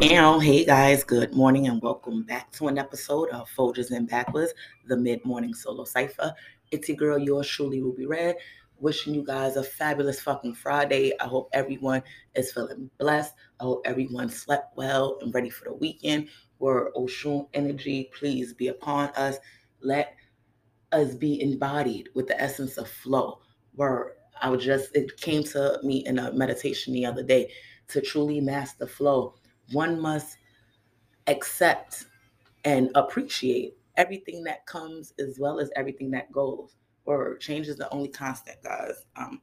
And hey guys, good morning and welcome back to an episode of Folgers and Backwoods, the mid morning solo cipher. It's your girl, yours truly, Ruby Redd. Wishing you guys a fabulous fucking Friday. I hope everyone is feeling blessed. I hope everyone slept well and ready for the weekend. Where Oshun energy, please be upon us. Let us be embodied with the essence of flow. Where I would just, it came to me in a meditation the other day to truly master flow one must accept and appreciate everything that comes as well as everything that goes. Or change is the only constant, guys. Um,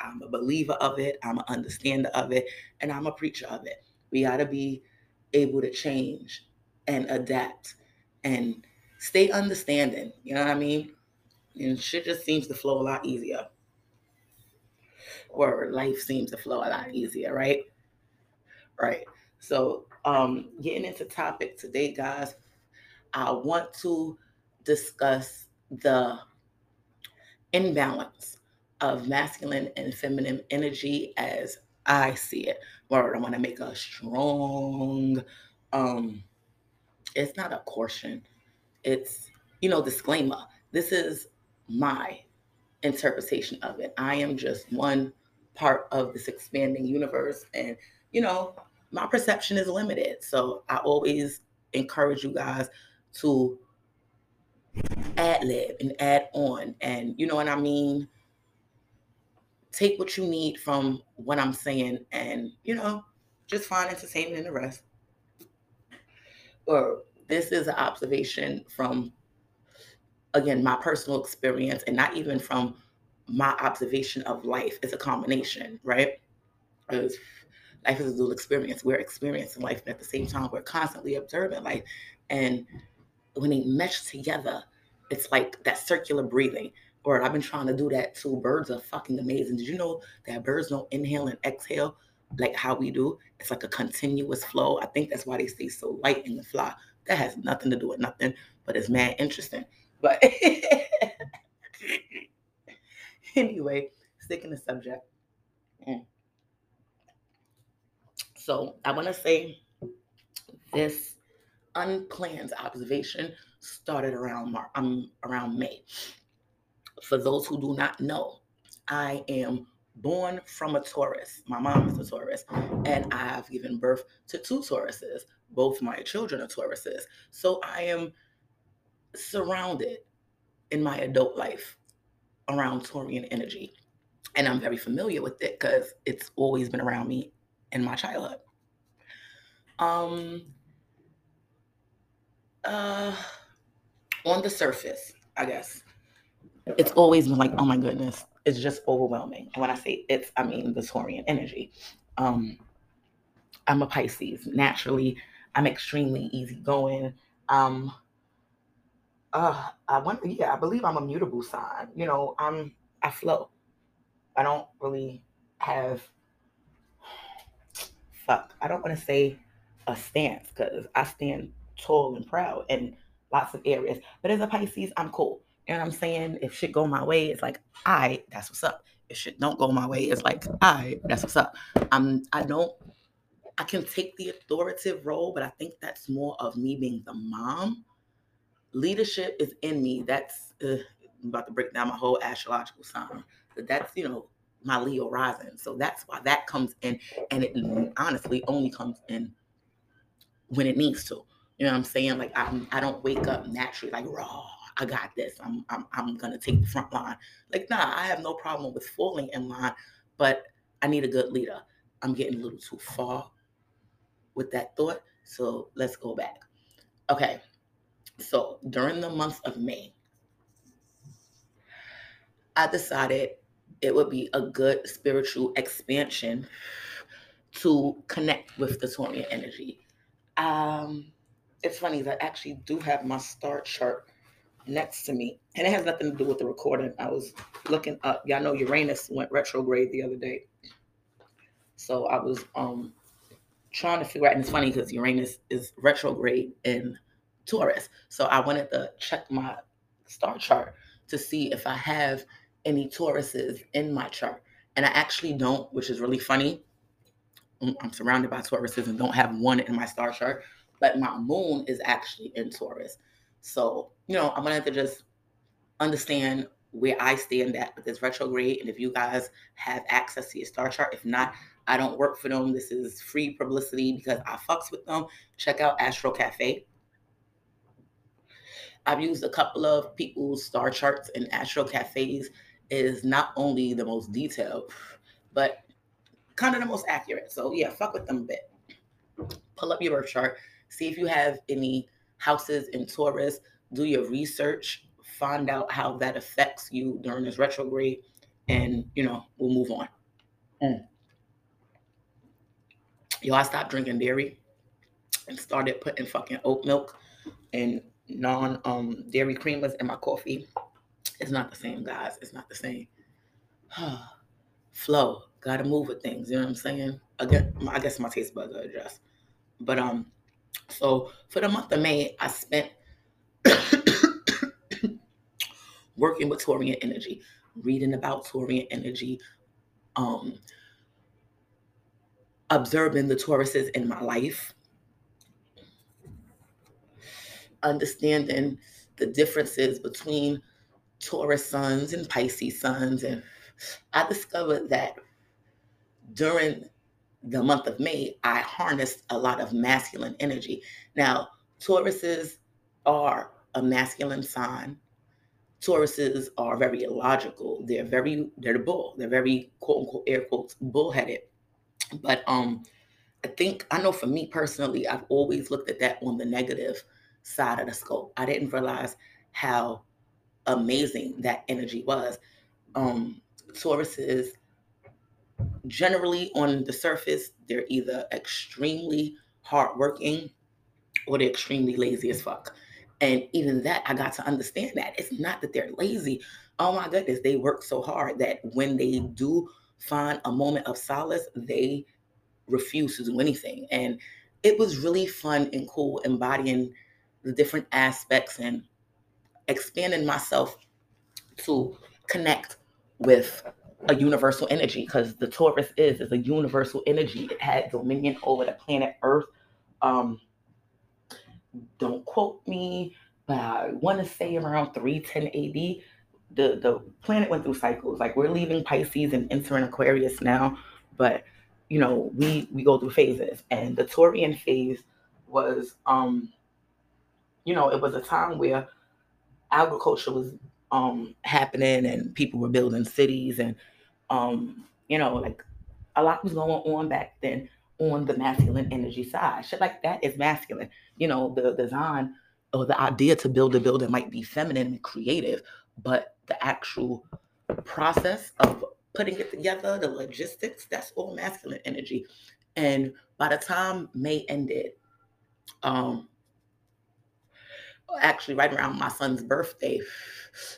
I'm a believer of it, I'm an understander of it, and I'm a preacher of it. We got to be able to change and adapt and stay understanding. You know what I mean? And shit just seems to flow a lot easier. Or life seems to flow a lot easier, right? Right. So, um, getting into topic today, guys, I want to discuss the imbalance of masculine and feminine energy as I see it. Word, I want to make a strong, um, it's not a caution, it's, you know, disclaimer. This is my interpretation of it. I am just one part of this expanding universe. And, you know, my perception is limited. So I always encourage you guys to ad lib and add on. And you know what I mean? Take what you need from what I'm saying and, you know, just find entertainment in the rest. Or this is an observation from, again, my personal experience and not even from my observation of life. It's a combination, right? Life is a dual experience. We're experiencing life, but at the same time, we're constantly observing life. And when they mesh together, it's like that circular breathing. Or I've been trying to do that too. Birds are fucking amazing. Did you know that birds don't inhale and exhale like how we do? It's like a continuous flow. I think that's why they stay so light in the fly. That has nothing to do with nothing, but it's mad interesting. But anyway, sticking the subject. Mm. So I want to say this unplanned observation started around Mar- um, around May. For those who do not know, I am born from a Taurus. My mom is a Taurus, and I've given birth to two Tauruses. Both my children are Tauruses. So I am surrounded in my adult life around Taurian energy. And I'm very familiar with it because it's always been around me in my childhood. Um, uh, on the surface, I guess, it's always been like, oh my goodness, it's just overwhelming. And when I say it's, I mean the Taurian energy. Um, I'm a Pisces. Naturally, I'm extremely easygoing. Um, uh, I want, yeah, I believe I'm a mutable sign. You know, I'm, I flow. I don't really have fuck. I don't want to say a stance because I stand tall and proud in lots of areas. But as a Pisces, I'm cool. What I'm saying? If shit go my way, it's like, I, that's what's up. If shit don't go my way, it's like, I, that's what's up. I'm I don't I can take the authoritative role, but I think that's more of me being the mom. Leadership is in me. That's uh, I'm about to break down my whole astrological sign. But that's, you know, my Leo rising. So that's why that comes in. And it honestly only comes in when it needs to. You know what I'm saying? Like I'm, I don't wake up naturally like raw. I got this. I'm, I'm, I'm gonna take the front line. Like nah, I have no problem with falling in line, but I need a good leader. I'm getting a little too far with that thought. So let's go back. Okay. So during the month of May, I decided it would be a good spiritual expansion to connect with the Taurian energy. Um, it's funny that I actually do have my star chart next to me, and it has nothing to do with the recording. I was looking up. Y'all know Uranus went retrograde the other day, so I was um trying to figure out. And it's funny because Uranus is retrograde in Taurus, so I wanted to check my star chart to see if I have any Tauruses in my chart, and I actually don't, which is really funny mm, I'm surrounded by Tauruses and don't have one in my star chart, but my moon is actually in Taurus. So, you know, I'm gonna have to just understand where I stand at with this retrograde. And if you guys have access to your star chart, if not, I don't work for them. This is free publicity because I fucks with them. Check out Astro Cafe. I've used a couple of people's star charts in Astro Cafes is not only the most detailed, but kind of the most accurate. So yeah, fuck with them a bit. Pull up your birth chart, see if you have any houses in Taurus, do your research, find out how that affects you during this retrograde, and you know, we'll move on. Mm. Yo, I stopped drinking dairy and started putting fucking oat milk and non um dairy creamers in my coffee. It's not the same, guys. It's not the same. Flow. Gotta move with things. You know what I'm saying? Again, I guess my taste buds are adjust. But um, so for the month of May, I spent working with Taurian energy, reading about Taurian energy, um, observing the Tauruses in my life, understanding the differences between Taurus suns and Pisces suns. And I discovered that during the month of May, I harnessed a lot of masculine energy. Now, Tauruses are a masculine sign. Tauruses are very illogical. They're very, they're the bull. They're very quote unquote air quotes bullheaded. But um, I think I know for me personally, I've always looked at that on the negative side of the scope. I didn't realize how amazing that energy was. Um, Tauruses generally on the surface, they're either extremely hardworking or they're extremely lazy as fuck. And even that, I got to understand that it's not that they're lazy. Oh my goodness, they work so hard that when they do find a moment of solace, they refuse to do anything. And it was really fun and cool embodying the different aspects and expanding myself to connect with a universal energy because the Taurus is is a universal energy. It had dominion over the planet Earth. Um, don't quote me, but I want to say around 310 AD, the the planet went through cycles. Like we're leaving Pisces and entering Aquarius now, but you know we we go through phases, and the Taurian phase was um, you know, it was a time where agriculture was um happening and people were building cities and um, you know, like a lot was going on back then on the masculine energy side. Shit like that is masculine. You know, the design or the idea to build a building might be feminine and creative, but the actual process of putting it together, the logistics, that's all masculine energy. And by the time May ended, um, actually right around my son's birthday,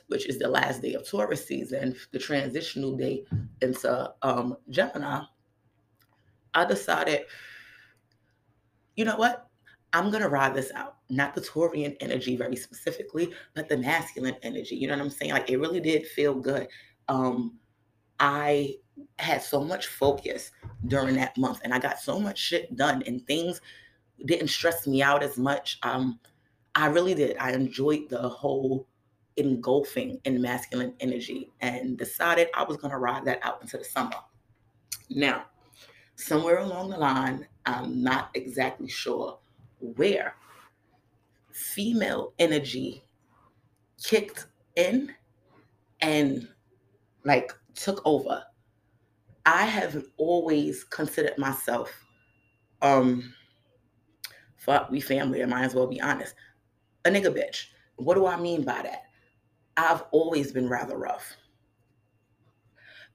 which is the last day of Taurus season, the transitional day into um, Gemini, I decided, you know what? I'm gonna ride this out. Not the Taurian energy very specifically, but the masculine energy. You know what I'm saying? Like it really did feel good. Um, I had so much focus during that month, and I got so much shit done, and things didn't stress me out as much. Um, I really did. I enjoyed the whole engulfing in masculine energy and decided I was going to ride that out into the summer. Now, somewhere along the line, I'm not exactly sure where female energy kicked in and like took over. I have always considered myself um fuck we family, I might as well be honest a nigga bitch. What do I mean by that? I've always been rather rough.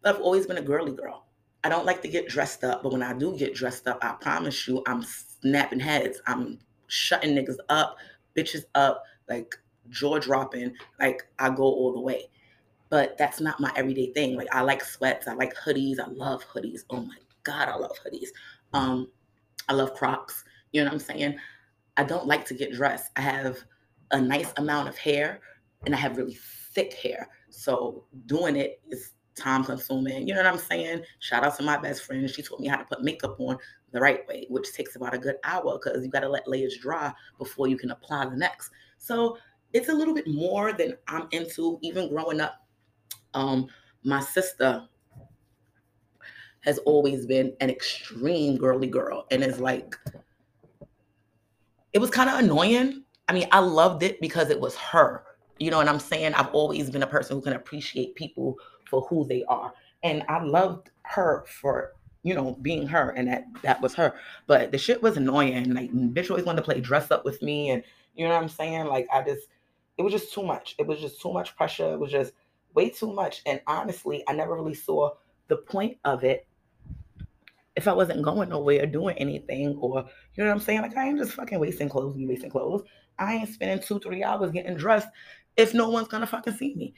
I've always been a girly girl. I don't like to get dressed up, but when I do get dressed up, I promise you, I'm snapping heads. I'm shutting niggas up, bitches up, like jaw dropping. Like I go all the way. But that's not my everyday thing. Like I like sweats, I like hoodies, I love hoodies. Oh my god, I love hoodies. Um, I love Crocs. You know what I'm saying? I don't like to get dressed. I have a nice amount of hair and I have really thick hair. So doing it is time consuming. You know what I'm saying? Shout out to my best friend. She taught me how to put makeup on the right way, which takes about a good hour because you got to let layers dry before you can apply the next. So it's a little bit more than I'm into. Even growing up, um, my sister has always been an extreme girly girl, and it's like it was kind of annoying. I mean, I loved it because it was her. You know what I'm saying? I've always been a person who can appreciate people for who they are. And I loved her for you know, being her, and that that was her. But the shit was annoying. Like, bitch always wanted to play dress up with me, and you know what I'm saying? Like, I just, it was just too much. It was just too much pressure. It was just way too much. And honestly, I never really saw the point of it if I wasn't going nowhere doing anything, or you know what I'm saying? Like, I ain't just fucking wasting clothes, be wasting clothes. I ain't spending two, three hours getting dressed if no one's gonna fucking see me.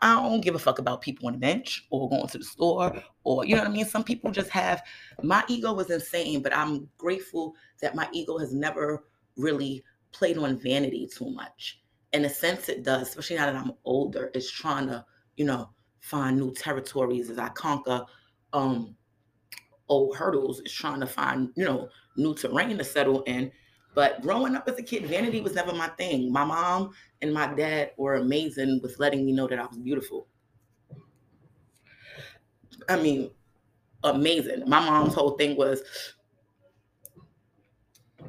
I don't give a fuck about people on the bench or going to the store or you know what I mean. Some people just have my ego was insane, but I'm grateful that my ego has never really played on vanity too much. In a sense, it does, especially now that I'm older. It's trying to you know find new territories as I conquer um old hurdles. It's trying to find you know new terrain to settle in. But growing up as a kid, vanity was never my thing. My mom and my dad were amazing with letting me know that I was beautiful. I mean, amazing. My mom's whole thing was,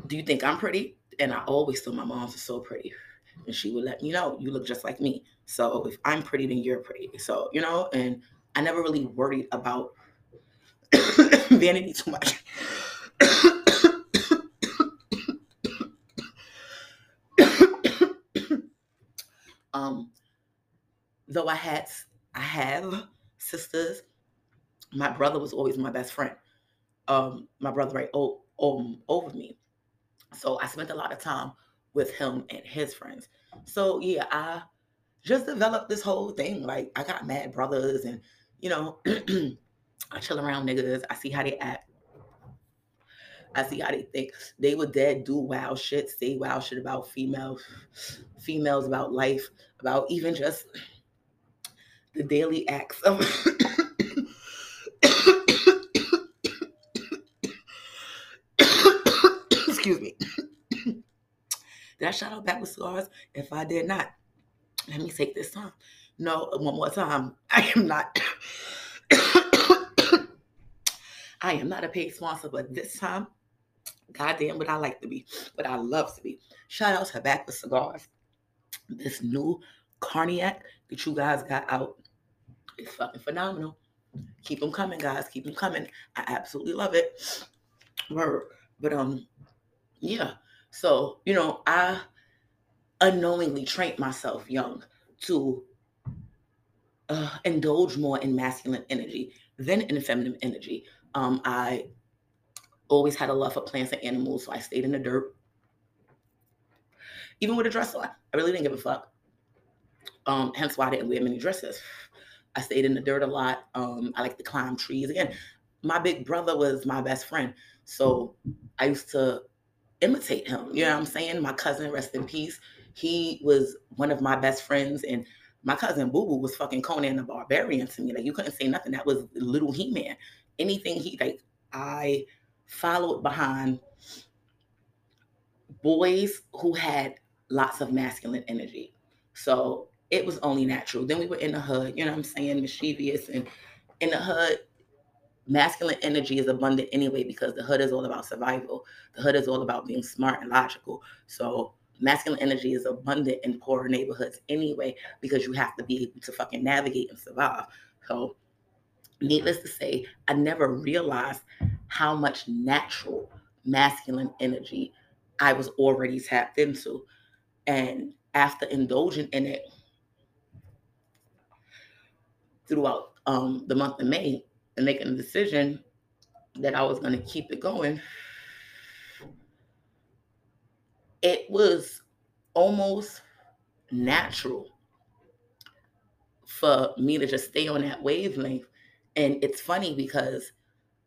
Do you think I'm pretty? And I always thought my mom's was so pretty. And she would let me know, You look just like me. So if I'm pretty, then you're pretty. So, you know, and I never really worried about vanity too much. Um, though I had I have sisters, my brother was always my best friend. Um, my brother right o- um, over me. So I spent a lot of time with him and his friends. So yeah, I just developed this whole thing. Like I got mad brothers and you know, I chill around niggas. I see how they act. I see how they think. They would dead do wild shit, say wild shit about females, females about life, about even just the daily acts of excuse me. Did I shout out Backwoods cigars? If I did not, let me take this time. No, one more time. I am not. I am not a paid sponsor, but this time goddamn what I like to be, what I love to be. Shout out to Backwoods Cigars. This new Cognac that you guys got out is fucking phenomenal. Keep them coming, guys. Keep them coming. I absolutely love it. But um, yeah. So you know, I unknowingly trained myself young to uh, indulge more in masculine energy than in feminine energy. Um, I always had a love for plants and animals, so I stayed in the dirt. Even with a dress on, I really didn't give a fuck. Um, hence why I didn't wear many dresses. I stayed in the dirt a lot. Um, I like to climb trees. Again, my big brother was my best friend. So I used to imitate him. You know what I'm saying? My cousin, rest in peace. He was one of my best friends. And my cousin Boo Boo was fucking Conan the Barbarian to me. Like you couldn't say nothing. That was little He Man. Anything he like, I followed behind boys who had lots of masculine energy. So it was only natural. Then we were in the hood, you know what I'm saying, mischievous. And in the hood, masculine energy is abundant anyway because the hood is all about survival. The hood is all about being smart and logical. So masculine energy is abundant in poorer neighborhoods anyway because you have to be able to fucking navigate and survive. So needless to say, I never realized how much natural masculine energy I was already tapped into. And after indulging in it throughout um, the month of May and making a decision that I was going to keep it going, it was almost natural for me to just stay on that wavelength. And it's funny because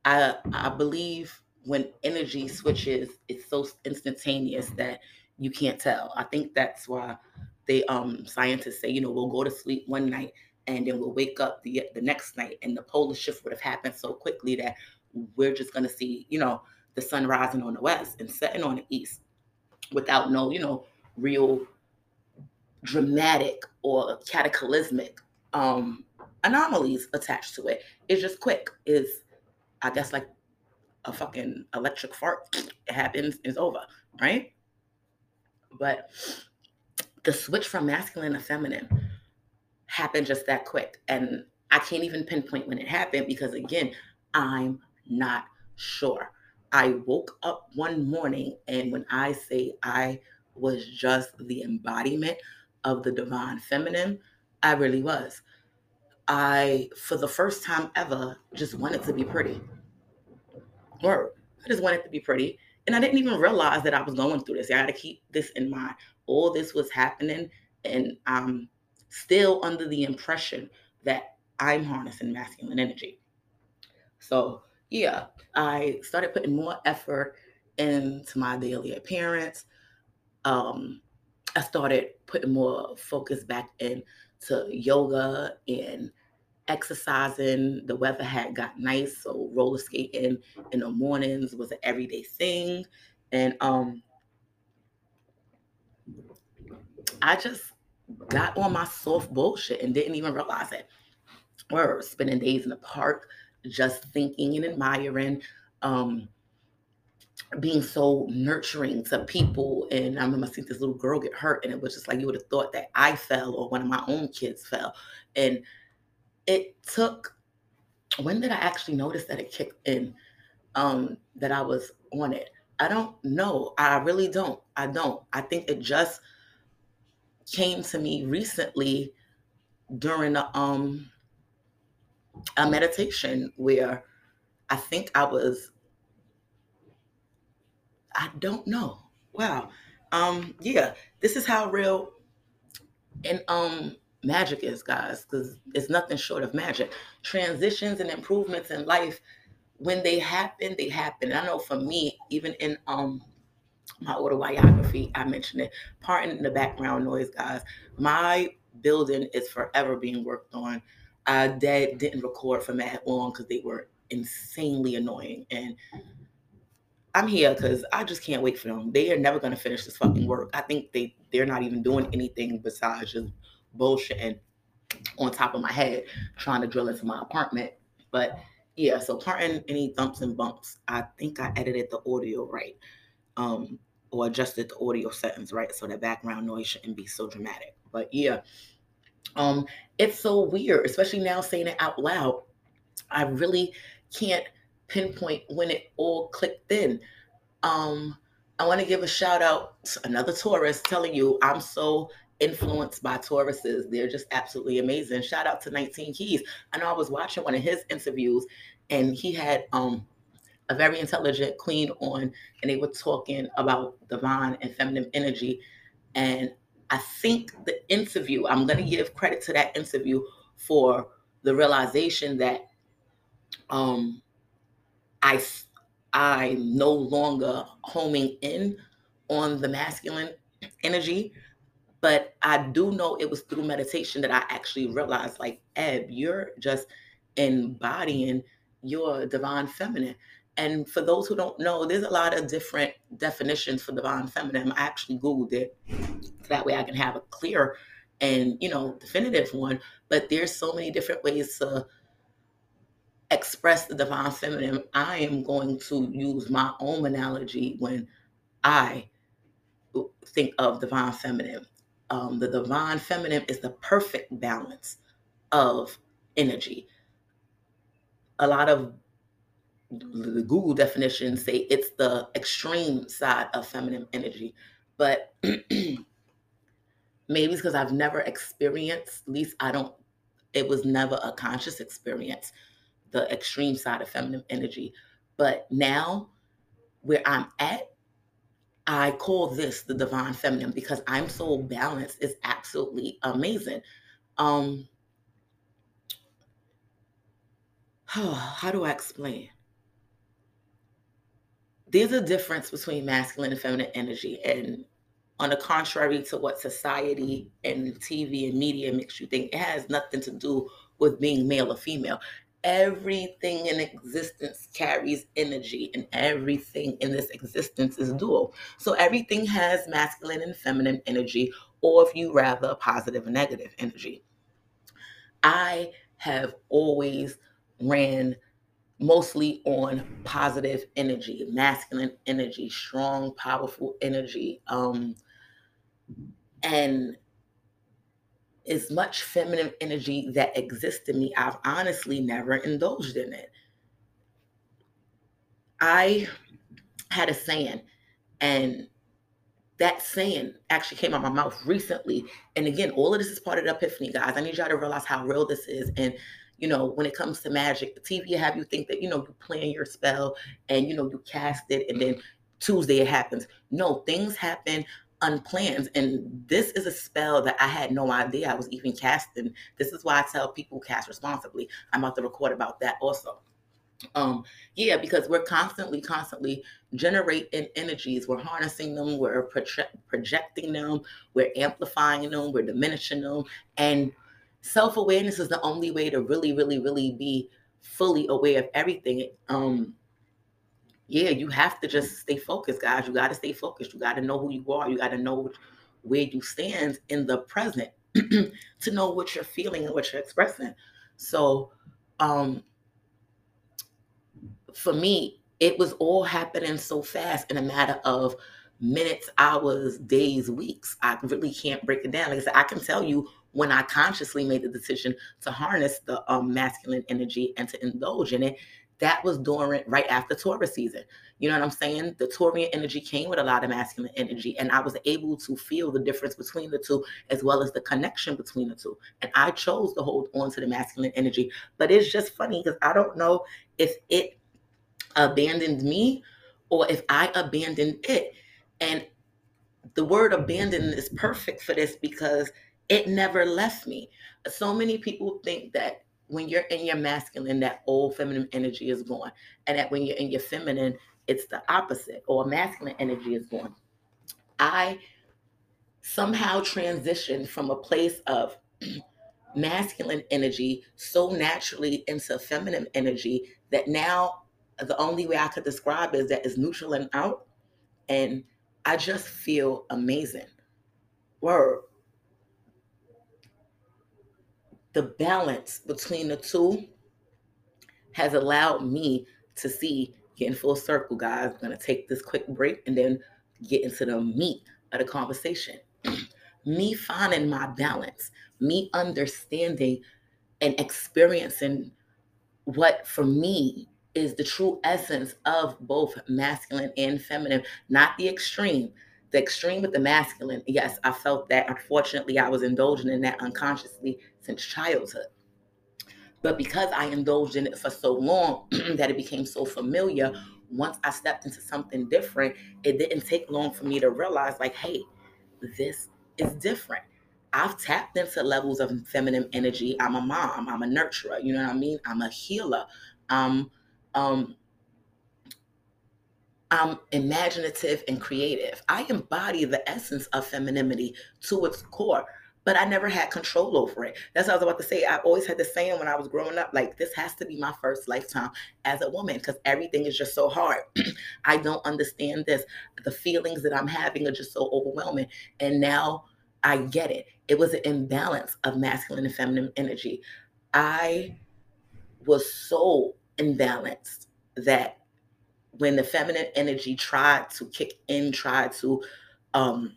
I I believe when energy switches, it's so instantaneous that you can't tell. I think that's why they um scientists say, you know, we'll go to sleep one night and then we'll wake up the the next night and the polar shift would have happened so quickly that we're just going to see, you know, the sun rising on the west and setting on the east without no, you know, real dramatic or cataclysmic um anomalies attached to it. It's just quick. Is I guess like a fucking electric fart. It happens, it's over, right? But the switch from masculine to feminine happened just that quick. And I can't even pinpoint when it happened because, again, I'm not sure. I woke up one morning, and when I say I was just the embodiment of the divine feminine, I really was. I, for the first time ever, just wanted to be pretty. Word. I just wanted to be pretty. And I didn't even realize that I was going through this. I had to keep this in mind. All this was happening, and I'm still under the impression that I'm harnessing masculine energy. So, yeah, I started putting more effort into my daily appearance. Um, I started putting more focus back into yoga and exercising. The weather had got nice, so roller skating in the mornings was an everyday thing. And um I just got on my soft bullshit and didn't even realize it. Or spending days in the park, just thinking and admiring, um, being so nurturing to people. And I remember seeing this little girl get hurt, and it was just like you would have thought that I fell or one of my own kids fell. And it took when did I actually notice that it kicked in? Um, that I was on it. I don't know. I really don't. I don't. I think it just came to me recently during a, um a meditation where I think I was I don't know. Wow. Um yeah, this is how real and um magic is, guys, because it's nothing short of magic. Transitions and improvements in life, when they happen, they happen. I know for me, even in um my autobiography, I mentioned it. Pardon the background noise, guys. My building is forever being worked on. I dad didn't record for mad long because they were insanely annoying. And I'm here because I just can't wait for them. They are never gonna finish this fucking work. I think they they're not even doing anything besides just bullshitting on top of my head trying to drill into my apartment. But yeah, so pardon any thumps and bumps. I think I edited the audio right. Um, or adjusted the audio settings right so that background noise shouldn't be so dramatic. But yeah, um, it's so weird, especially now saying it out loud. I really can't pinpoint when it all clicked in. Um, I want to give a shout out to another Taurus telling you I'm so influenced by Tauruses. They're just absolutely amazing. Shout out to 19 Keys. I know I was watching one of his interviews and he had um a very intelligent queen on and they were talking about divine and feminine energy. And I think the interview, I'm going to give credit to that interview for the realization that um I I'm no longer homing in on the masculine energy but I do know it was through meditation that I actually realized, like, Eb, you're just embodying your divine feminine. And for those who don't know, there's a lot of different definitions for divine feminine. I actually Googled it. So that way I can have a clear and, you know, definitive one. But there's so many different ways to express the divine feminine. I am going to use my own analogy when I think of divine feminine um, the divine feminine is the perfect balance of energy. A lot of the Google definitions say it's the extreme side of feminine energy, but maybe it's because I've never experienced, at least I don't, it was never a conscious experience, the extreme side of feminine energy. But now, where I'm at, I call this the divine feminine because I'm so balanced. It's absolutely amazing. Um, how do I explain? There's a difference between masculine and feminine energy. And on the contrary to what society and TV and media makes you think, it has nothing to do with being male or female. Everything in existence carries energy and everything in this existence is dual. So everything has masculine and feminine energy or if you rather positive and negative energy. I have always ran mostly on positive energy masculine energy strong powerful energy um and as much feminine energy that exists in me, I've honestly never indulged in it. I had a saying, and that saying actually came out my mouth recently. And again, all of this is part of the epiphany, guys. I need y'all to realize how real this is. And you know, when it comes to magic, the TV have you think that you know you plan your spell and you know you cast it, and then Tuesday it happens. No, things happen unplanned. And this is a spell that I had no idea I was even casting. This is why I tell people cast responsibly. I'm about to record about that also. Um, yeah, because we're constantly, constantly generating energies. We're harnessing them, we're projecting them, we're amplifying them, we're diminishing them. And self awareness is the only way to really, really, really be fully aware of everything. Um, yeah, you have to just stay focused, guys. You got to stay focused. You got to know who you are. You got to know where you stand in the present to know what you're feeling and what you're expressing. So, um, for me, it was all happening so fast in a matter of minutes, hours, days, weeks. I really can't break it down. Like I said, I can tell you when I consciously made the decision to harness the um, masculine energy and to indulge in it that was during right after Taurus season. You know what I'm saying? The Taurian energy came with a lot of masculine energy, and I was able to feel the difference between the two as well as the connection between the two. And I chose to hold on to the masculine energy. But it's just funny because I don't know if it abandoned me or if I abandoned it. And the word abandon is perfect for this because it never left me. So many people think that when you're in your masculine, that old feminine energy is gone. And that when you're in your feminine, it's the opposite, or masculine energy is gone. I somehow transitioned from a place of masculine energy so naturally into feminine energy that now the only way I could describe is that it's neutral and out. And I just feel amazing. Word the balance between the two has allowed me to see getting full circle, guys. I'm gonna take this quick break and then get into the meat of the conversation. me finding my balance, me understanding and experiencing what for me is the true essence of both masculine and feminine, not the extreme. The extreme with the masculine, yes, I felt that. Unfortunately, I was indulging in that unconsciously since childhood. But because I indulged in it for so long that it became so familiar, once I stepped into something different, it didn't take long for me to realize, like, hey, this is different. I've tapped into levels of feminine energy. I'm a mom, I'm a nurturer, you know what I mean? I'm a healer. Um, um, I'm imaginative and creative. I embody the essence of femininity to its core but I never had control over it. That's what I was about to say. I always had the saying when I was growing up, like, this has to be my first lifetime as a woman because everything is just so hard. I don't understand this. The feelings that I'm having are just so overwhelming. And now I get it. It was an imbalance of masculine and feminine energy. I was so imbalanced that when the feminine energy tried to kick in, tried to um,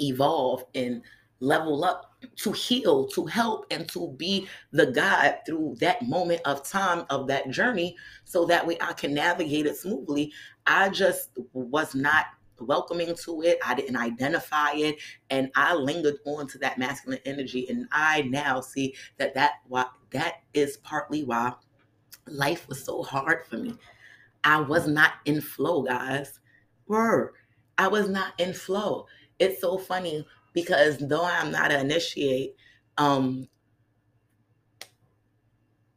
evolve and level up to heal, to help, and to be the guide through that moment of time of that journey so that way I can navigate it smoothly. I just was not welcoming to it. I didn't identify it. And I lingered on to that masculine energy. And I now see that that, why, that is partly why life was so hard for me. I was not in flow, guys. Word. I was not in flow. It's so funny because though I'm not an initiate, um,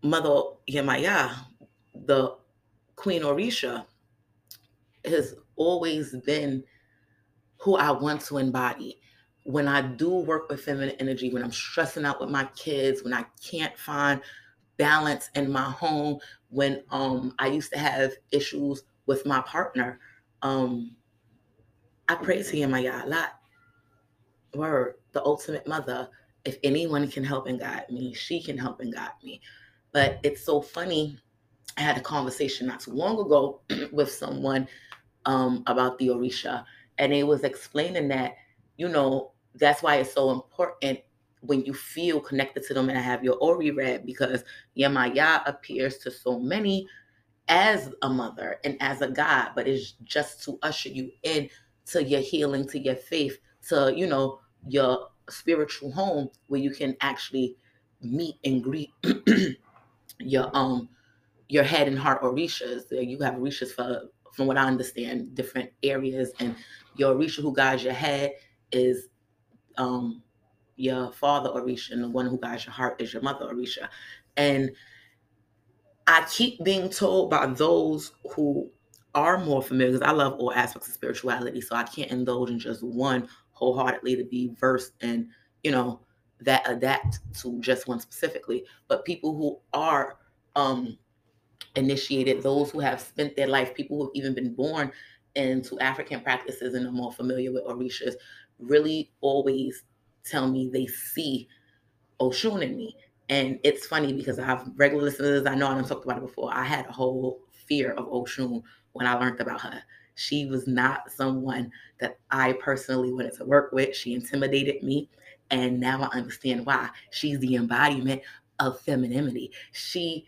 Mother Yemaya, the Queen Orisha, has always been who I want to embody. When I do work with feminine energy, when I'm stressing out with my kids, when I can't find balance in my home when um I used to have issues with my partner. Um I pray to Yemaya a lot. Word, the ultimate mother. If anyone can help and guide me, she can help and guide me. But it's so funny. I had a conversation not too long ago with someone um, about the Orisha, and it was explaining that, you know, that's why it's so important when you feel connected to them and I have your Ori read because Yemaya appears to so many as a mother and as a God, but it's just to usher you in to your healing, to your faith, to, you know, your spiritual home where you can actually meet and greet your um your head and heart orishas. You have orishas for from what I understand, different areas and your orisha who guides your head is um your father Orisha, and the one who guides your heart is your mother Orisha. And I keep being told by those who are more familiar, because I love all aspects of spirituality, so I can't indulge in just one wholeheartedly to be versed in, you know, that adapt to just one specifically. But people who are um initiated, those who have spent their life, people who have even been born into African practices and are more familiar with Orishas, really always tell me they see Oshun in me. And it's funny because I have regular listeners, I know I have talked about it before. I had a whole fear of Oshun when I learned about her. She was not someone that I personally wanted to work with. She intimidated me. And now I understand why. She's the embodiment of femininity. She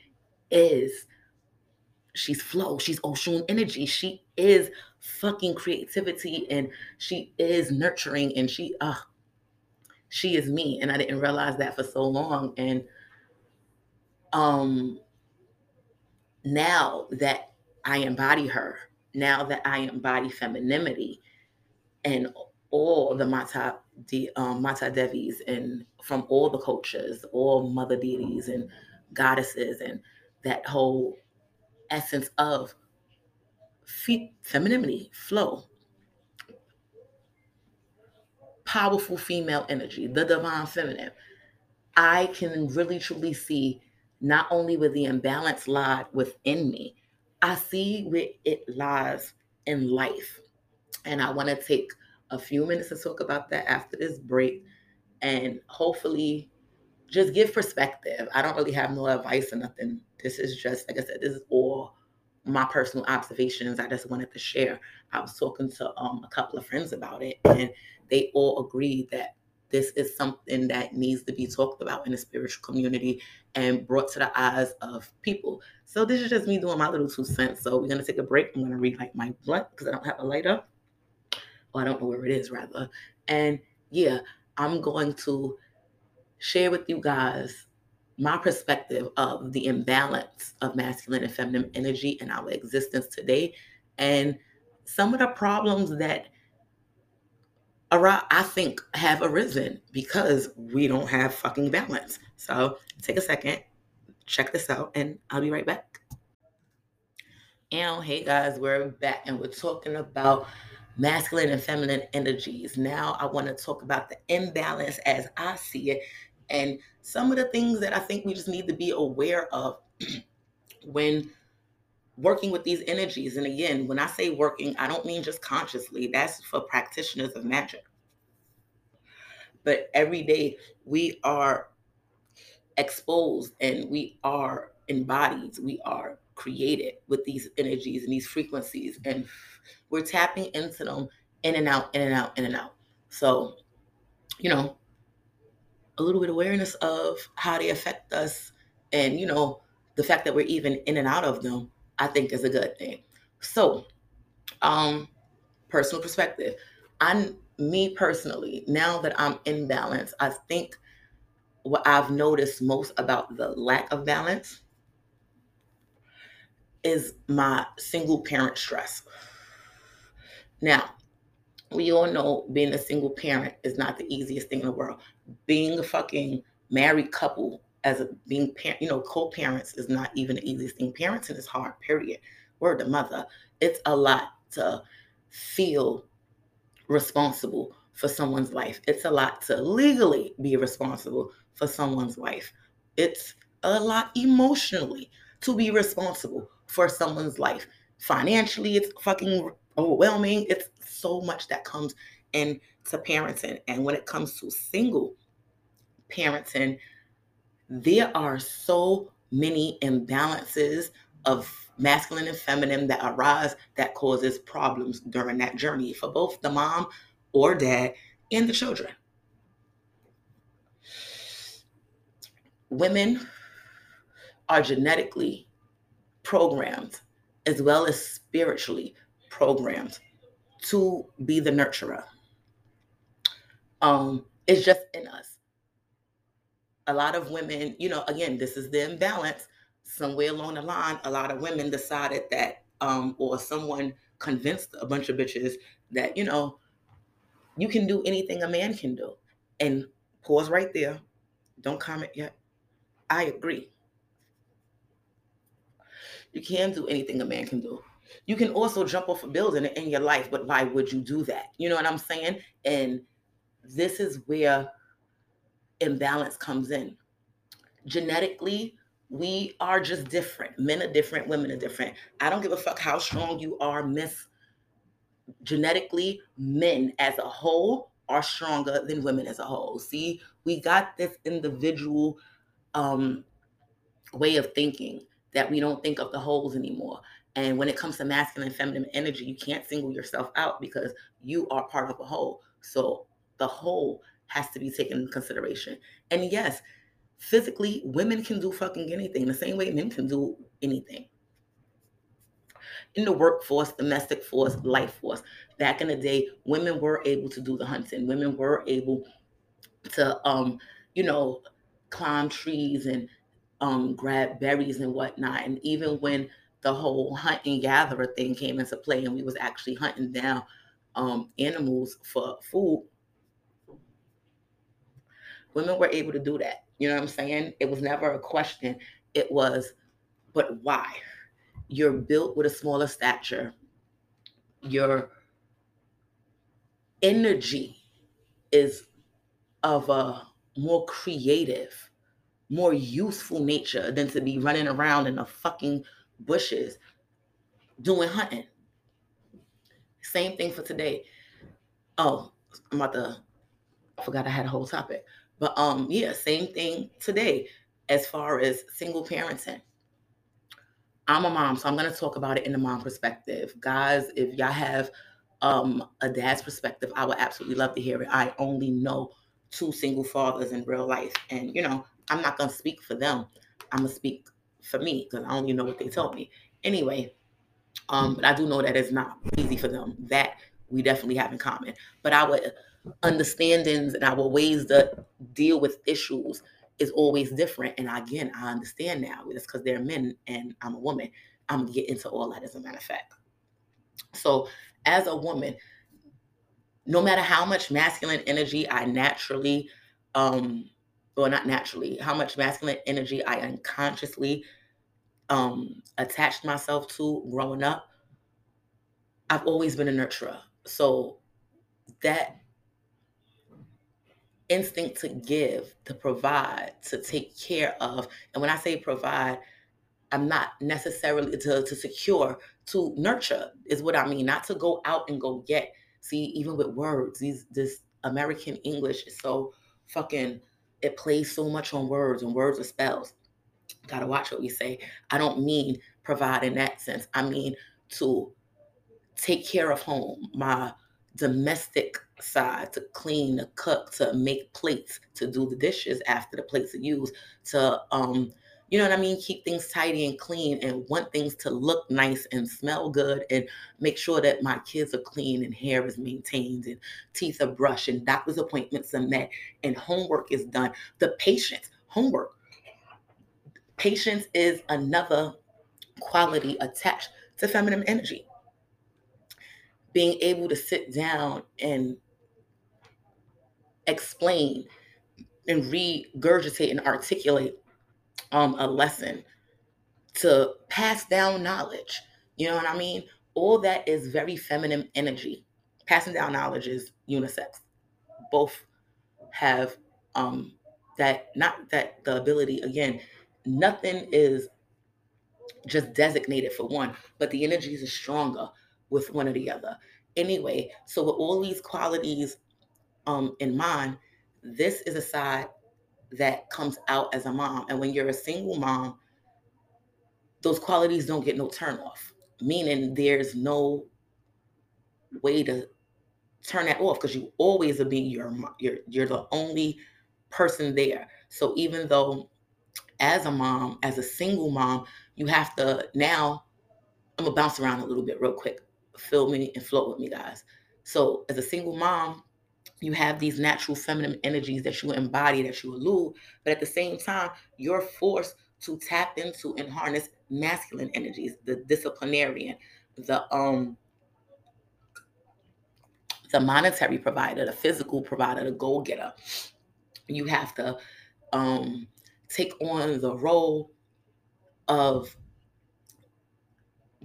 is, she's flow. She's Oshun energy. She is fucking creativity and she is nurturing and she, uh, she is me and i didn't realize that for so long and um now that i embody her now that i embody femininity and all the mata the um, mata devis and from all the cultures all mother deities and goddesses and that whole essence of fe- femininity flow. Powerful female energy, the divine feminine, I can really truly see not only where the imbalance lies within me, I see where it lies in life. And I want to take a few minutes to talk about that after this break and hopefully just give perspective. I don't really have no advice or nothing. This is just, like I said, this is all my personal observations. I just wanted to share. I was talking to um, a couple of friends about it, and they all agreed that this is something that needs to be talked about in the spiritual community and brought to the eyes of people. So this is just me doing my little two cents. So we're gonna take a break. I'm gonna read like my blunt because I don't have a lighter. Or I don't know where it is rather. And yeah, I'm going to share with you guys my perspective of the imbalance of masculine and feminine energy in our existence today and some of the problems that I think have arisen because we don't have fucking balance. So take a second, check this out, and I'll be right back. And hey guys, we're back and we're talking about masculine and feminine energies. Now I want to talk about the imbalance as I see it and some of the things that I think we just need to be aware of when working with these energies. And again, when I say working, I don't mean just consciously, that's for practitioners of magic. But every day we are exposed and we are embodied, we are created with these energies and these frequencies, and we're tapping into them in and out, in and out, in and out. So, you know, a little bit awareness of how they affect us and you know the fact that we're even in and out of them i think is a good thing. So um personal perspective. I'm me personally now that i'm in balance i think what i've noticed most about the lack of balance is my single parent stress. Now we all know being a single parent is not the easiest thing in the world. Being a fucking married couple as a being parent, you know, co-parents is not even the easiest thing. Parenting is hard, period. Word to mother. It's a lot to feel responsible for someone's life. It's a lot to legally be responsible for someone's life. It's a lot emotionally to be responsible for someone's life. Financially, it's fucking overwhelming. It's so much that comes into parenting. And when it comes to single parenting, there are so many imbalances of masculine and feminine that arise that causes problems during that journey for both the mom or dad and the children. Women are genetically programmed as well as spiritually programmed to be the nurturer. Um, it's just in us. A lot of women, you know, again, this is the imbalance. Somewhere along the line, a lot of women decided that, um, or someone convinced a bunch of bitches that, you know, you can do anything a man can do. And pause right there. Don't comment yet. I agree. You can do anything a man can do. You can also jump off a building in your life, but why would you do that? You know what I'm saying? And this is where imbalance comes in. Genetically, we are just different. Men are different, women are different. I don't give a fuck how strong you are, miss. Genetically, men as a whole are stronger than women as a whole. See, we got this individual um, way of thinking that we don't think of the wholes anymore. And when it comes to masculine and feminine energy, you can't single yourself out because you are part of a whole. So the whole has to be taken into consideration. And yes, physically, women can do fucking anything the same way men can do anything. In the workforce, domestic force, life force, back in the day, women were able to do the hunting. Women were able to, um, you know, climb trees and um, grab berries and whatnot. And even when the whole hunt and gatherer thing came into play, and we was actually hunting down um, animals for food, women were able to do that. You know what I'm saying? It was never a question. It was, but why? You're built with a smaller stature. Your energy is of a more creative more useful nature than to be running around in the fucking bushes doing hunting. Same thing for today. Oh, I'm about to I forgot I had a whole topic. But um yeah, same thing today as far as single parenting. I'm a mom, so I'm gonna talk about it in the mom perspective. Guys, if y'all have um a dad's perspective, I would absolutely love to hear it. I only know two single fathers in real life. And you know, I'm not gonna speak for them. I'm gonna speak for me because I only know what they told me. Anyway, um, but I do know that it's not easy for them. That we definitely have in common. But our understandings and our ways to deal with issues is always different. And again, I understand now. It's because they're men and I'm a woman. I'm gonna get into all that as a matter of fact. So, as a woman, no matter how much masculine energy I naturally um or not naturally, how much masculine energy I unconsciously um, attached myself to growing up, I've always been a nurturer. So that instinct to give, to provide, to take care of, and when I say provide, I'm not necessarily to, to secure, to nurture is what I mean, not to go out and go get. See, even with words, these this American English is so fucking it plays so much on words and words are spells. Gotta watch what we say. I don't mean provide in that sense. I mean to take care of home, my domestic side, to clean, to cook, to make plates, to do the dishes after the plates are used, to um you know what I mean? Keep things tidy and clean and want things to look nice and smell good and make sure that my kids are clean and hair is maintained and teeth are brushed and doctor's appointments are met and homework is done. The patience, homework. Patience is another quality attached to feminine energy. Being able to sit down and explain and regurgitate and articulate um, a lesson, to pass down knowledge. You know what I mean? All that is very feminine energy. Passing down knowledge is unisex. Both have um, that, not that the ability, again, nothing is just designated for one, but the energies are stronger with one or the other. Anyway, so with all these qualities um, in mind, this is a side that comes out as a mom. And when you're a single mom, those qualities don't get no turn off, meaning there's no way to turn that off because you always will be your you're you're the only person there. So even though as a mom, as a single mom, you have to now I'm gonna bounce around a little bit real quick. Feel me and float with me, guys. So as a single mom, you have these natural feminine energies that you embody, that you elude, but at the same time, you're forced to tap into and harness masculine energies, the disciplinarian, the um the monetary provider, the physical provider, the goal getter. You have to um, take on the role of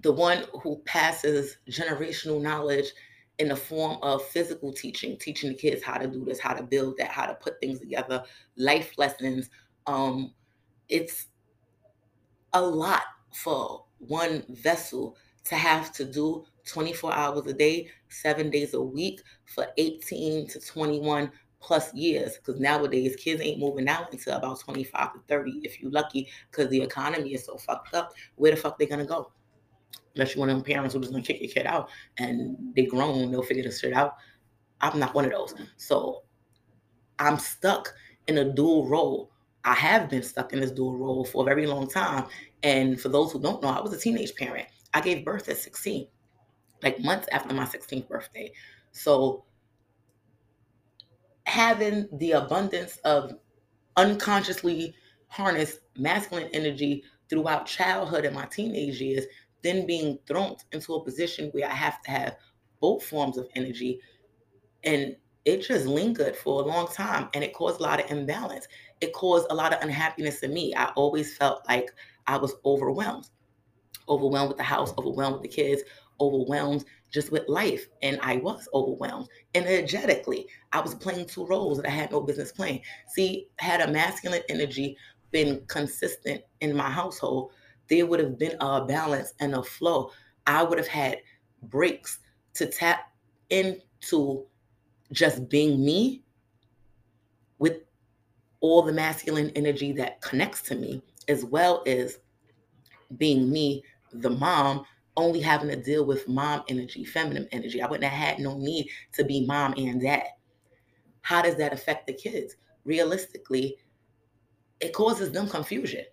the one who passes generational knowledge in the form of physical teaching, teaching the kids how to do this, how to build that, how to put things together, life lessons. Um, it's a lot for one vessel to have to do 24 hours a day, seven days a week for 18 to 21 plus years. Because nowadays, kids ain't moving out until about 25 to 30 if you're lucky, because the economy is so fucked up. Where the fuck they gonna go? Unless you're one of them parents who just gonna kick your kid out and they grown, they'll figure this shit out. I'm not one of those. So I'm stuck in a dual role. I have been stuck in this dual role for a very long time. And for those who don't know, I was a teenage parent. I gave birth at 16 like months after my 16th birthday. So having the abundance of unconsciously harnessed masculine energy throughout childhood and my teenage years, then being thrown into a position where I have to have both forms of energy. And it just lingered for a long time and it caused a lot of imbalance. It caused a lot of unhappiness in me. I always felt like I was overwhelmed overwhelmed with the house, overwhelmed with the kids, overwhelmed just with life. And I was overwhelmed energetically. I was playing two roles that I had no business playing. See, had a masculine energy been consistent in my household, there would have been a balance and a flow. I would have had breaks to tap into just being me with all the masculine energy that connects to me, as well as being me, the mom, only having to deal with mom energy, feminine energy. I wouldn't have had no need to be mom and dad. How does that affect the kids? Realistically, it causes them confusion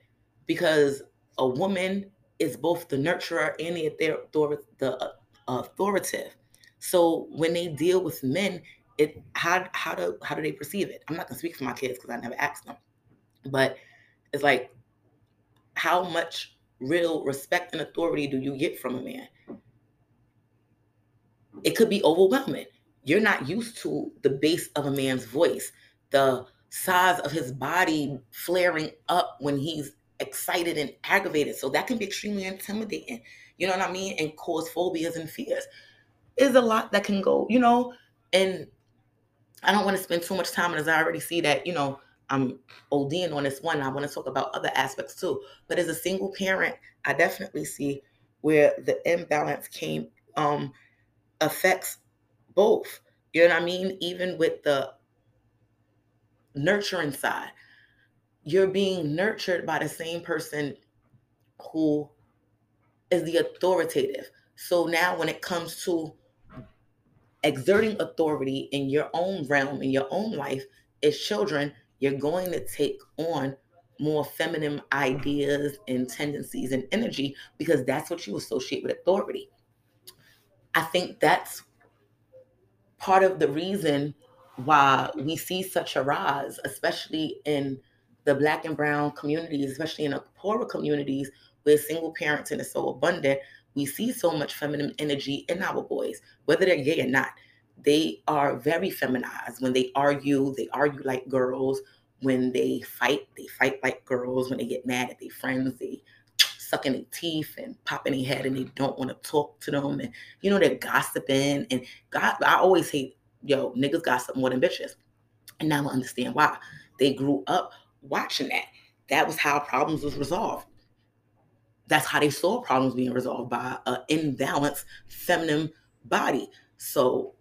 because a woman is both the nurturer and the, the uh, authoritative. So when they deal with men, it how how do how do they perceive it? I'm not gonna speak for my kids because I never asked them, but it's like how much real respect and authority do you get from a man? It could be overwhelming. You're not used to the bass of a man's voice, the size of his body flaring up when he's excited and aggravated. So that can be extremely intimidating. You know what I mean? And cause phobias and fears. There's a lot that can go, you know, and I don't want to spend too much time as I already see that, you know, I'm ODing on this one. I want to talk about other aspects too. But as a single parent, I definitely see where the imbalance came um affects both. You know what I mean? Even with the nurturing side, you're being nurtured by the same person who is the authoritative. So now when it comes to exerting authority in your own realm, in your own life, as children, you're going to take on more feminine ideas and tendencies and energy because that's what you associate with authority. I think that's part of the reason why we see such a rise, especially in the black and brown communities, especially in the poorer communities where single parenting is so abundant, we see so much feminine energy in our boys, whether they're gay or not they are very feminized. When they argue, they argue like girls. When they fight, they fight like girls. When they get mad at their friends, they suck in their teeth and pop in their head and they don't want to talk to them. And, you know, they're gossiping. And God, I always hate, yo, niggas gossip more than bitches. And now I understand why. They grew up watching that. that was how problems was resolved. That's how they saw problems being resolved by an imbalanced feminine body. So,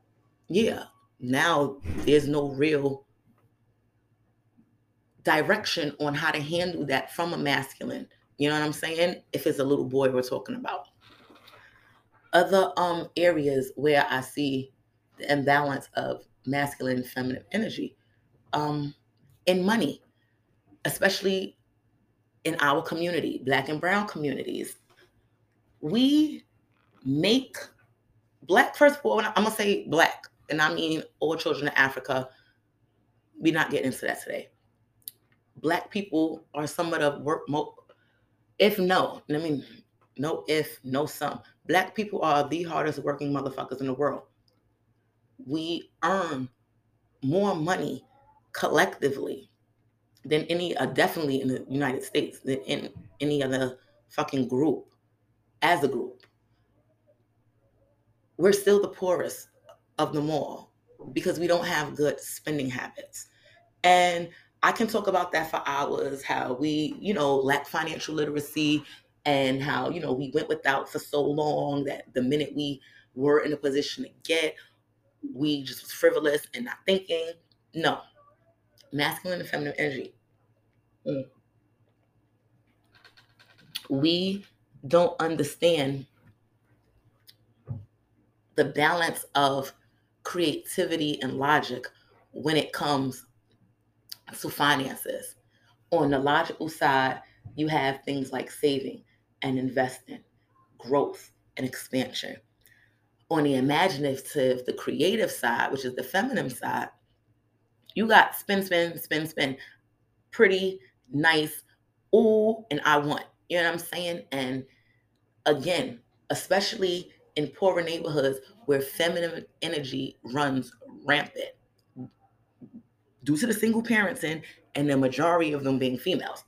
yeah, now there's no real direction on how to handle that from a masculine. You know what I'm saying? If it's a little boy we're talking about. Other um areas where I see the imbalance of masculine and feminine energy um in money, especially in our community, black and brown communities. We make black first of all, I'm gonna say black, and I mean all children in Africa. We're not getting into that today black people are somewhat of the work mo- if no i mean no if no some black people are the hardest working motherfuckers in the world we earn more money collectively than any uh, definitely in the united states than in any other fucking group as a group we're still the poorest of them all because we don't have good spending habits and I can talk about that for hours, how we, you know, lack financial literacy and how, you know, we went without for so long that the minute we were in a position to get, we just was frivolous and not thinking. No. Masculine and feminine energy. Mm. We don't understand the balance of creativity and logic when it comes to finances. On the logical side, you have things like saving and investing, growth and expansion. On the imaginative, the creative side, which is the feminine side, you got spin, spin, spin, spin, pretty, nice, ooh, and I want. You know what I'm saying? And again, especially in poorer neighborhoods where feminine energy runs rampant due to the single parenting and the majority of them being females.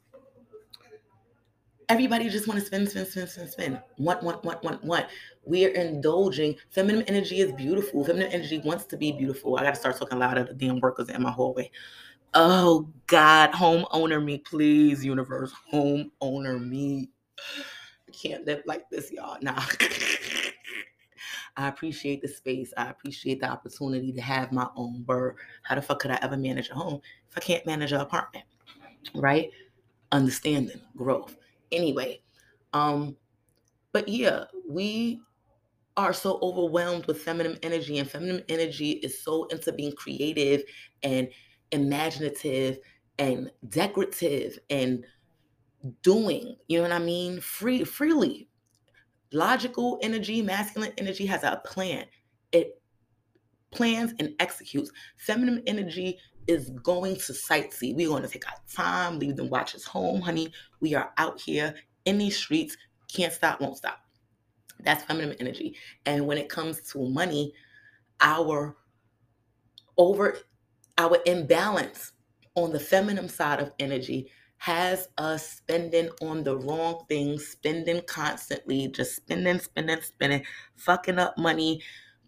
Everybody just want to spend, spend, spend, spend, spend. Want, want, want, want, want. We are indulging. Feminine energy is beautiful. Feminine energy wants to be beautiful. I got to start talking loud at the damn workers in my hallway. Oh God, homeowner me, please, universe, homeowner me. I can't live like this, y'all. Nah. I appreciate the space. I appreciate the opportunity to have my own bird. How the fuck could I ever manage a home if I can't manage an apartment? Right? Understanding, growth. Anyway, um, but yeah, we are so overwhelmed with feminine energy, and feminine energy is so into being creative and imaginative and decorative and doing, you know what I mean? Free freely, Logical energy, masculine energy has a plan. It plans and executes. Feminine energy is going to sightsee. We're going to take our time, leave them watches home, honey. We are out here in these streets, can't stop, won't stop. That's feminine energy. And when it comes to money, our over our imbalance on the feminine side of energy has us spending on the wrong things, spending constantly, just spending, spending, spending, fucking up money,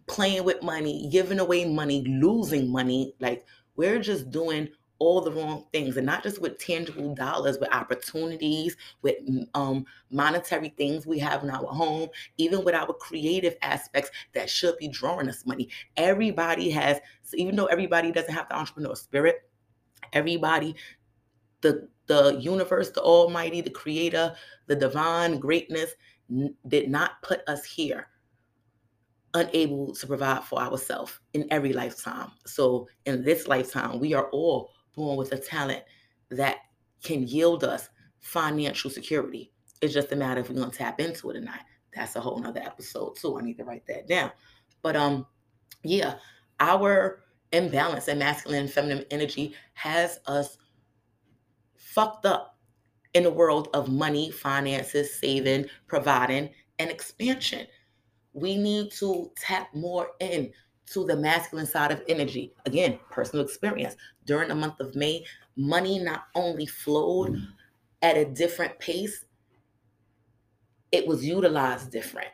playing with money, giving away money, losing money. Like we're just doing all the wrong things and not just with tangible dollars with opportunities with um, monetary things we have in our home even with our creative aspects that should be drawing us money. Everybody has so even though everybody doesn't have the entrepreneur spirit everybody the the universe, the Almighty, the Creator, the divine greatness n- did not put us here unable to provide for ourselves in every lifetime. So, in this lifetime, we are all born with a talent that can yield us financial security. It's just a matter if we're going to tap into it or not. That's a whole nother episode, too. I need to write that down. But, um, yeah, our imbalance in masculine and feminine energy has us fucked up in the world of money, finances, saving, providing, and expansion. We need to tap more in to the masculine side of energy. Again, personal experience. During the month of May, money not only flowed at a different pace, it was utilized different.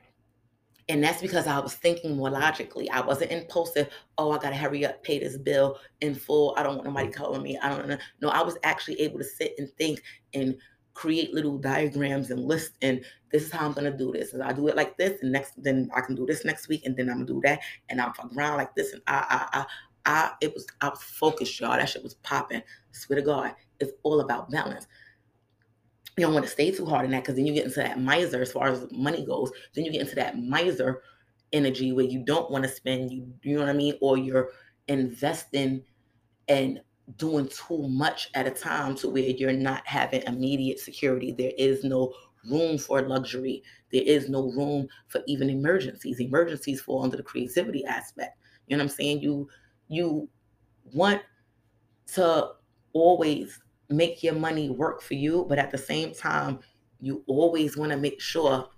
And that's because I was thinking more logically. I wasn't impulsive. Oh, I gotta hurry up, pay this bill in full. I don't want nobody calling me. I don't know. No, I was actually able to sit and think and create little diagrams and lists and this is how I'm gonna do this. And I do it like this, and next then I can do this next week, and then I'm gonna do that, and I'm fuck around like this, and I I I I it was I was focused, y'all. That shit was popping. Swear to God, it's all about balance. You don't want to stay too hard in that because then you get into that miser as far as money goes. Then you get into that miser energy where you don't want to spend, you you know what I mean, or you're investing and doing too much at a time to where you're not having immediate security. There is no room for luxury. There is no room for even emergencies. Emergencies fall under the creativity aspect. You know what I'm saying? You you want to always make your money work for you, but at the same time, you always want to make sure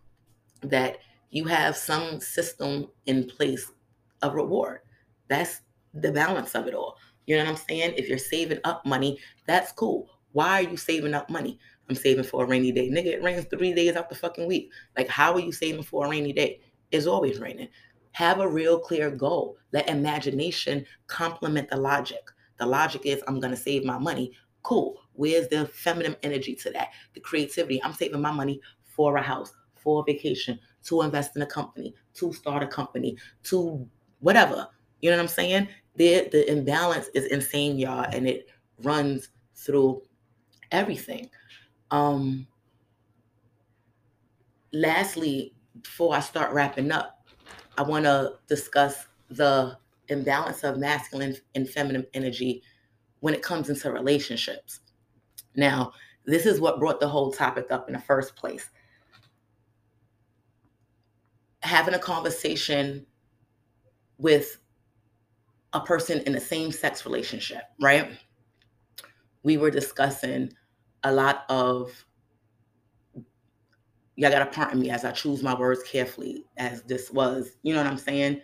that you have some system in place of reward. That's the balance of it all. You know what I'm saying? If you're saving up money, that's cool. Why are you saving up money? I'm saving for a rainy day. Nigga, it rains three days out the fucking week. Like, how are you saving for a rainy day? It's always raining. Have a real clear goal. Let imagination complement the logic. The logic is I'm gonna save my money. Cool. Where's the feminine energy to that? The creativity. I'm saving my money for a house, for a vacation, to invest in a company, to start a company, to whatever. You know what I'm saying? The the imbalance is insane, y'all, and it runs through everything. Um lastly, before I start wrapping up, I want to discuss the imbalance of masculine and feminine energy when it comes into relationships. Now, this is what brought the whole topic up in the first place. Having a conversation with a person in a same sex relationship, right? We were discussing a lot of y'all gotta pardon me as I choose my words carefully, as this was, you know what I'm saying?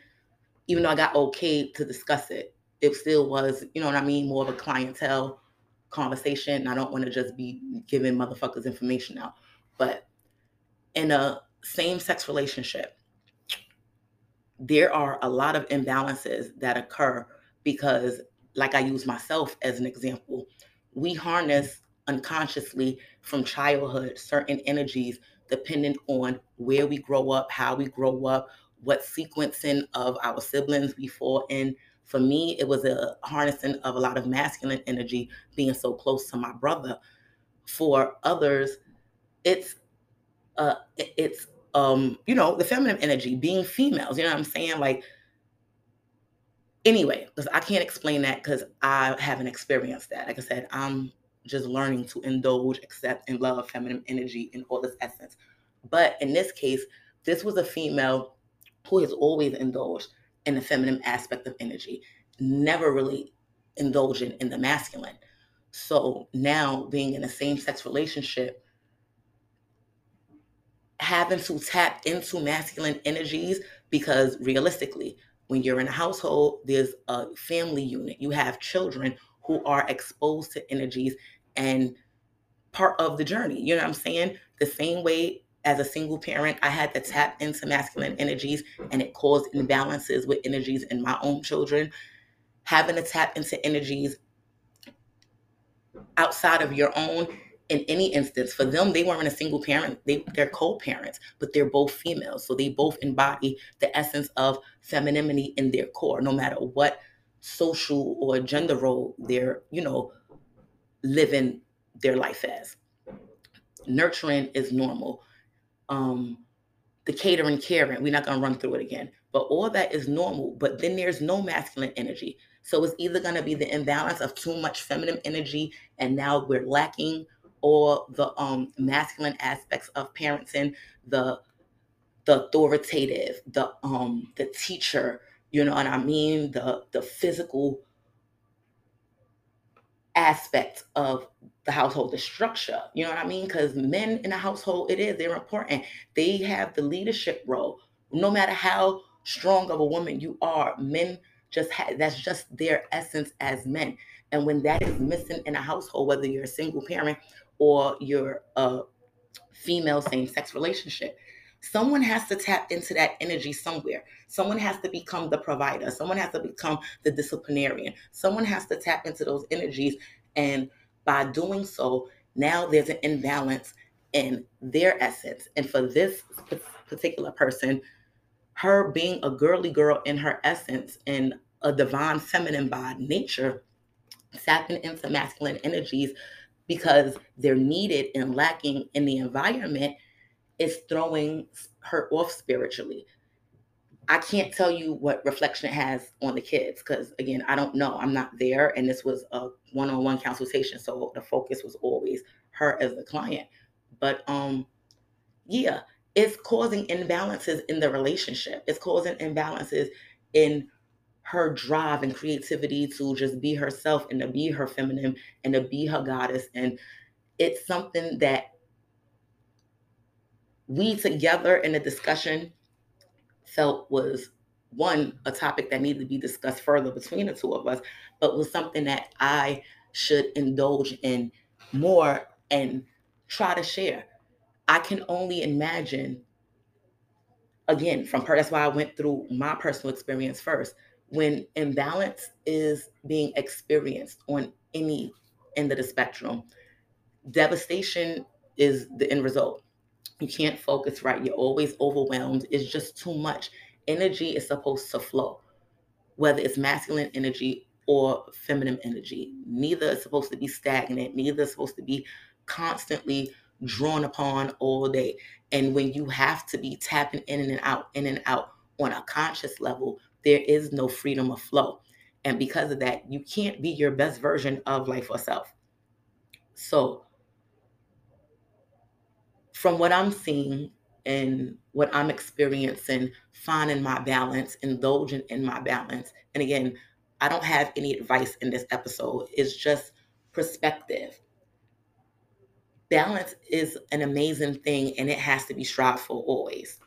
Even though I got okay to discuss it, it still was, you know what I mean, more of a clientele conversation. I don't want to just be giving motherfuckers information out. But in a same sex relationship, there are a lot of imbalances that occur because, like I use myself as an example, we harness unconsciously from childhood certain energies dependent on where we grow up, how we grow up, what sequencing of our siblings we fall in. For me, it was a harnessing of a lot of masculine energy being so close to my brother. For others, it's uh it's um, you know, the feminine energy, being females, you know what I'm saying? Like anyway, because I can't explain that because I haven't experienced that. Like I said, I'm just learning to indulge, accept, and love feminine energy in all this essence. But in this case, this was a female who has always indulged in the feminine aspect of energy, never really indulging in the masculine. So now being in a same sex relationship, having to tap into masculine energies because realistically, when you're in a household, there's a family unit. You have children who are exposed to energies and part of the journey. You know what I'm saying? The same way as a single parent, I had to tap into masculine energies and it caused imbalances with energies in my own children. Having to tap into energies outside of your own in any instance for them they weren't a single parent they, they're co-parents but they're both females so they both embody the essence of femininity in their core no matter what social or gender role they're you know living their life as nurturing is normal um, the catering caring. We're not going to run through it again. But all that is normal. But then there's no masculine energy. So it's either going to be the imbalance of too much feminine energy, and now we're lacking, or the um, masculine aspects of parenting, the the authoritative, the um the teacher, you know what I mean, the the physical aspect of the household, the structure. You know what I mean? Because men in a household, it is, they're important. They have the leadership role. No matter how strong of a woman you are, men just have that's just their essence as men. And when that is missing in a household, whether you're a single parent or you're a uh, female same sex relationship, Someone has to tap into that energy somewhere. Someone has to become the provider. Someone has to become the disciplinarian. Someone has to tap into those energies. And by doing so, now there's an imbalance in their essence. And for this particular person, her being a girly girl in her essence and a divine feminine by nature, tapping into masculine energies because they're needed and lacking in the environment is throwing her off spiritually. I can't tell you what reflection it has on the kids because, again, I don't know. I'm not there. And this was a one on one consultation. So the focus was always her as the client. But um, yeah, it's causing imbalances in the relationship. It's causing imbalances in her drive and creativity to just be herself and to be her feminine and to be her goddess. And it's something that we together in a discussion felt was one a topic that needed to be discussed further between the two of us, but was something that I should indulge in more and try to share. I can only imagine, again, from her, that's why I went through my personal experience first. When imbalance is being experienced on any end of the spectrum, devastation is the end result. You can't focus right. You're always overwhelmed. It's just too much. Energy is supposed to flow, whether it's masculine energy or feminine energy. Neither is supposed to be stagnant. Neither is supposed to be constantly drawn upon all day. And when you have to be tapping in and out, in and out on a conscious level, there is no freedom of flow. And because of that, you can't be your best version of life or self. So, from what I'm seeing and what I'm experiencing, finding my balance, indulging in my balance. And again, I don't have any advice in this episode, it's just perspective balance is an amazing thing and it has to be strived for always.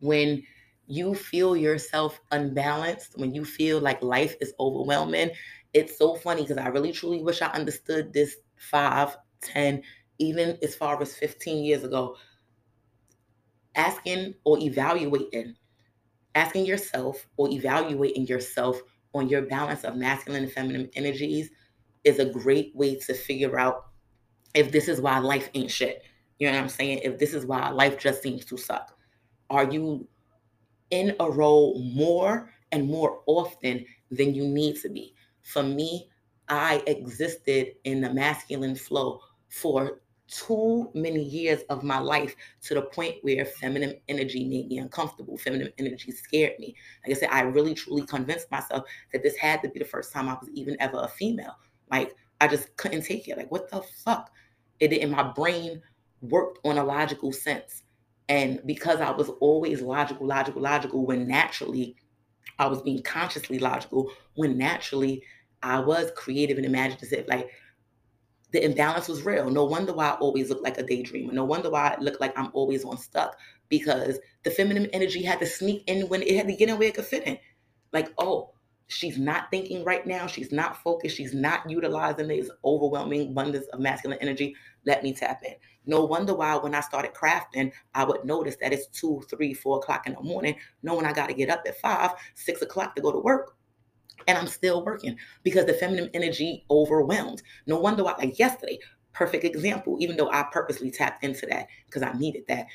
When you feel yourself unbalanced, when you feel like life is overwhelming, it's so funny because I really truly wish I understood this five, ten, even as far as 15 years ago. Asking or evaluating, asking yourself or evaluating yourself on your balance of masculine and feminine energies is a great way to figure out if this is why life ain't shit. You know what I'm saying? If this is why life just seems to suck. Are you in a role more and more often than you need to be? For me, I existed in the masculine flow for too many years of my life to the point where feminine energy made me uncomfortable. Feminine energy scared me. Like I said, I really truly convinced myself that this had to be the first time I was even ever a female. Like I just couldn't take it. Like, what the fuck? It didn't my brain worked on a logical sense. And because I was always logical, logical, logical, when naturally I was being consciously logical, when naturally I was creative and imaginative, like the imbalance was real. No wonder why I always look like a daydreamer. No wonder why I look like I'm always on stuck because the feminine energy had to sneak in when it had to get in where it could fit in. Like, oh, she's not thinking right now. She's not focused. She's not utilizing this overwhelming abundance of masculine energy. Let me tap in. No wonder why when I started crafting, I would notice that it's two, three, four o'clock in the morning, knowing I got to get up at five, six o'clock to go to work. And I'm still working because the feminine energy overwhelmed. No wonder why, like yesterday, perfect example, even though I purposely tapped into that because I needed that.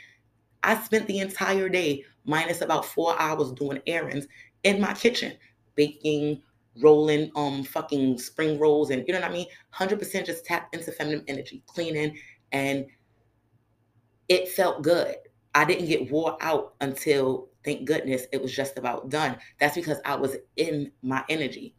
I spent the entire day, minus about four hours, doing errands in my kitchen baking, rolling um fucking spring rolls and you know what I mean? 100% just tap into feminine energy, cleaning and it felt good. I didn't get wore out until thank goodness it was just about done. That's because I was in my energy.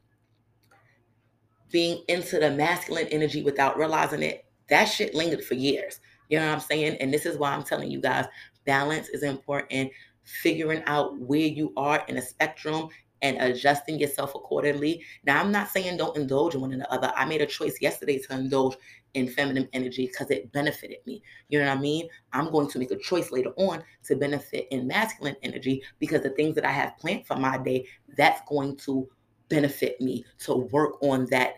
Being into the masculine energy without realizing it, that shit lingered for years. You know what I'm saying? And this is why I'm telling you guys balance is important. Figuring out where you are in a spectrum and adjusting yourself accordingly. Now, I'm not saying don't indulge in one another. I made a choice yesterday to indulge in feminine energy because it benefited me. You know what I mean? I'm going to make a choice later on to benefit in masculine energy because the things that I have planned for my day, that's going to benefit me to work on that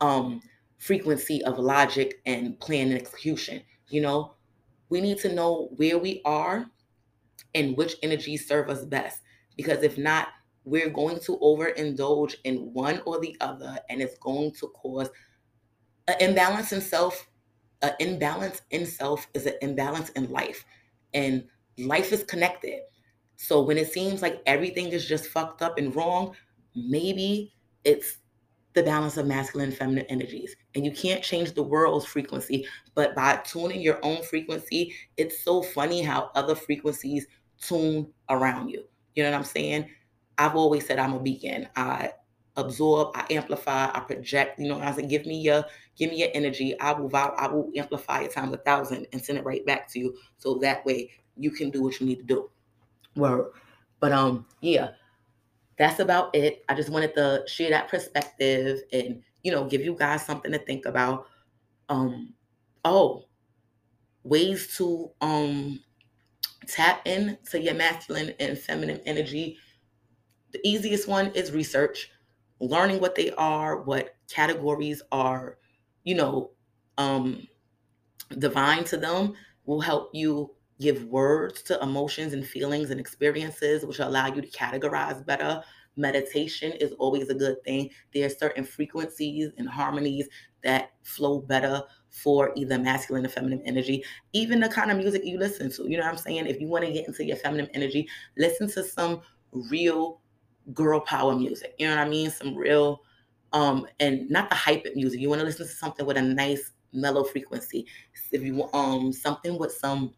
um frequency of logic and plan and execution. You know, we need to know where we are and which energies serve us best. Because if not, we're going to overindulge in one or the other, and it's going to cause an imbalance in self. An imbalance in self is an imbalance in life, and life is connected. So when it seems like everything is just fucked up and wrong, maybe it's the balance of masculine and feminine energies. And you can't change the world's frequency, but by tuning your own frequency, it's so funny how other frequencies tune around you. You know what I'm saying? I've always said I'm a beacon. I absorb, I amplify, I project. You know, I said, give me your, give me your energy. I will, I will amplify it times a thousand and send it right back to you. So that way you can do what you need to do. Well, but um, yeah, that's about it. I just wanted to share that perspective and you know give you guys something to think about. Um, oh, ways to um tap into your masculine and feminine energy. The easiest one is research, learning what they are, what categories are, you know, um divine to them will help you give words to emotions and feelings and experiences, which allow you to categorize better. Meditation is always a good thing. There are certain frequencies and harmonies that flow better for either masculine or feminine energy. Even the kind of music you listen to, you know what I'm saying? If you want to get into your feminine energy, listen to some real girl power music. You know what I mean? Some real um and not the hype music. You want to listen to something with a nice mellow frequency. If you want um something with some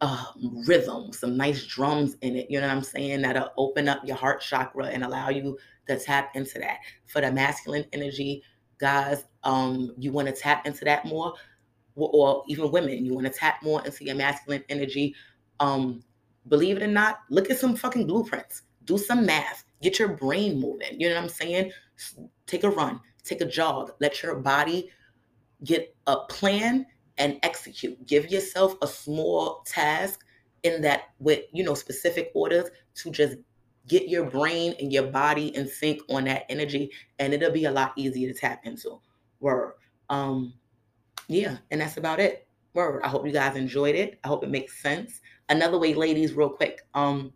uh, rhythm, some nice drums in it. You know what I'm saying? That'll open up your heart chakra and allow you to tap into that. For the masculine energy, guys, um, you want to tap into that more, or even women, you want to tap more into your masculine energy. Um, believe it or not, look at some fucking blueprints. Do some math. Get your brain moving. You know what I'm saying? Take a run, take a jog. Let your body get a plan and execute. Give yourself a small task in that with, you know, specific orders to just get your brain and your body in sync on that energy and it'll be a lot easier to tap into. Word. Um yeah, and that's about it. Word. I hope you guys enjoyed it. I hope it makes sense. Another way, ladies, real quick. Um,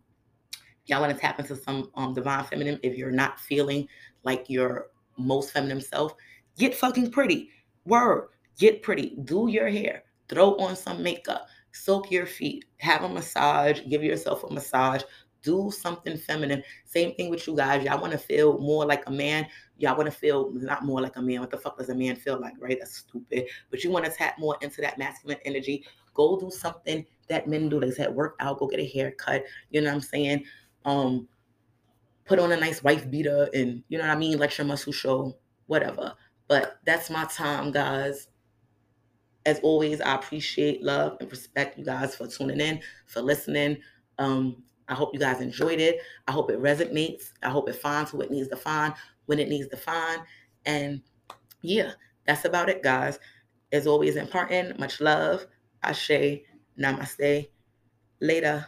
y'all want to tap into some um divine feminine if you're not feeling like your most feminine self, get fucking pretty. Word. Get pretty, do your hair, throw on some makeup, soak your feet, have a massage, give yourself a massage, do something feminine. Same thing with you guys. Y'all want to feel more like a man. Y'all want to feel not more like a man. What the fuck does a man feel like, right? That's stupid. But you want to tap more into that masculine energy. Go do something that men do. They said work out, go get a haircut. You know what I'm saying? Um, put on a nice wife beater and you know what I mean? Let your muscle show, whatever. But that's my time, guys. As always, I appreciate, love, and respect you guys for tuning in, for listening. Um, I hope you guys enjoyed it. I hope it resonates. I hope it finds who it needs to find when it needs to find. And yeah, that's about it, guys. As always, important. Much love. Ashe. Namaste. Later.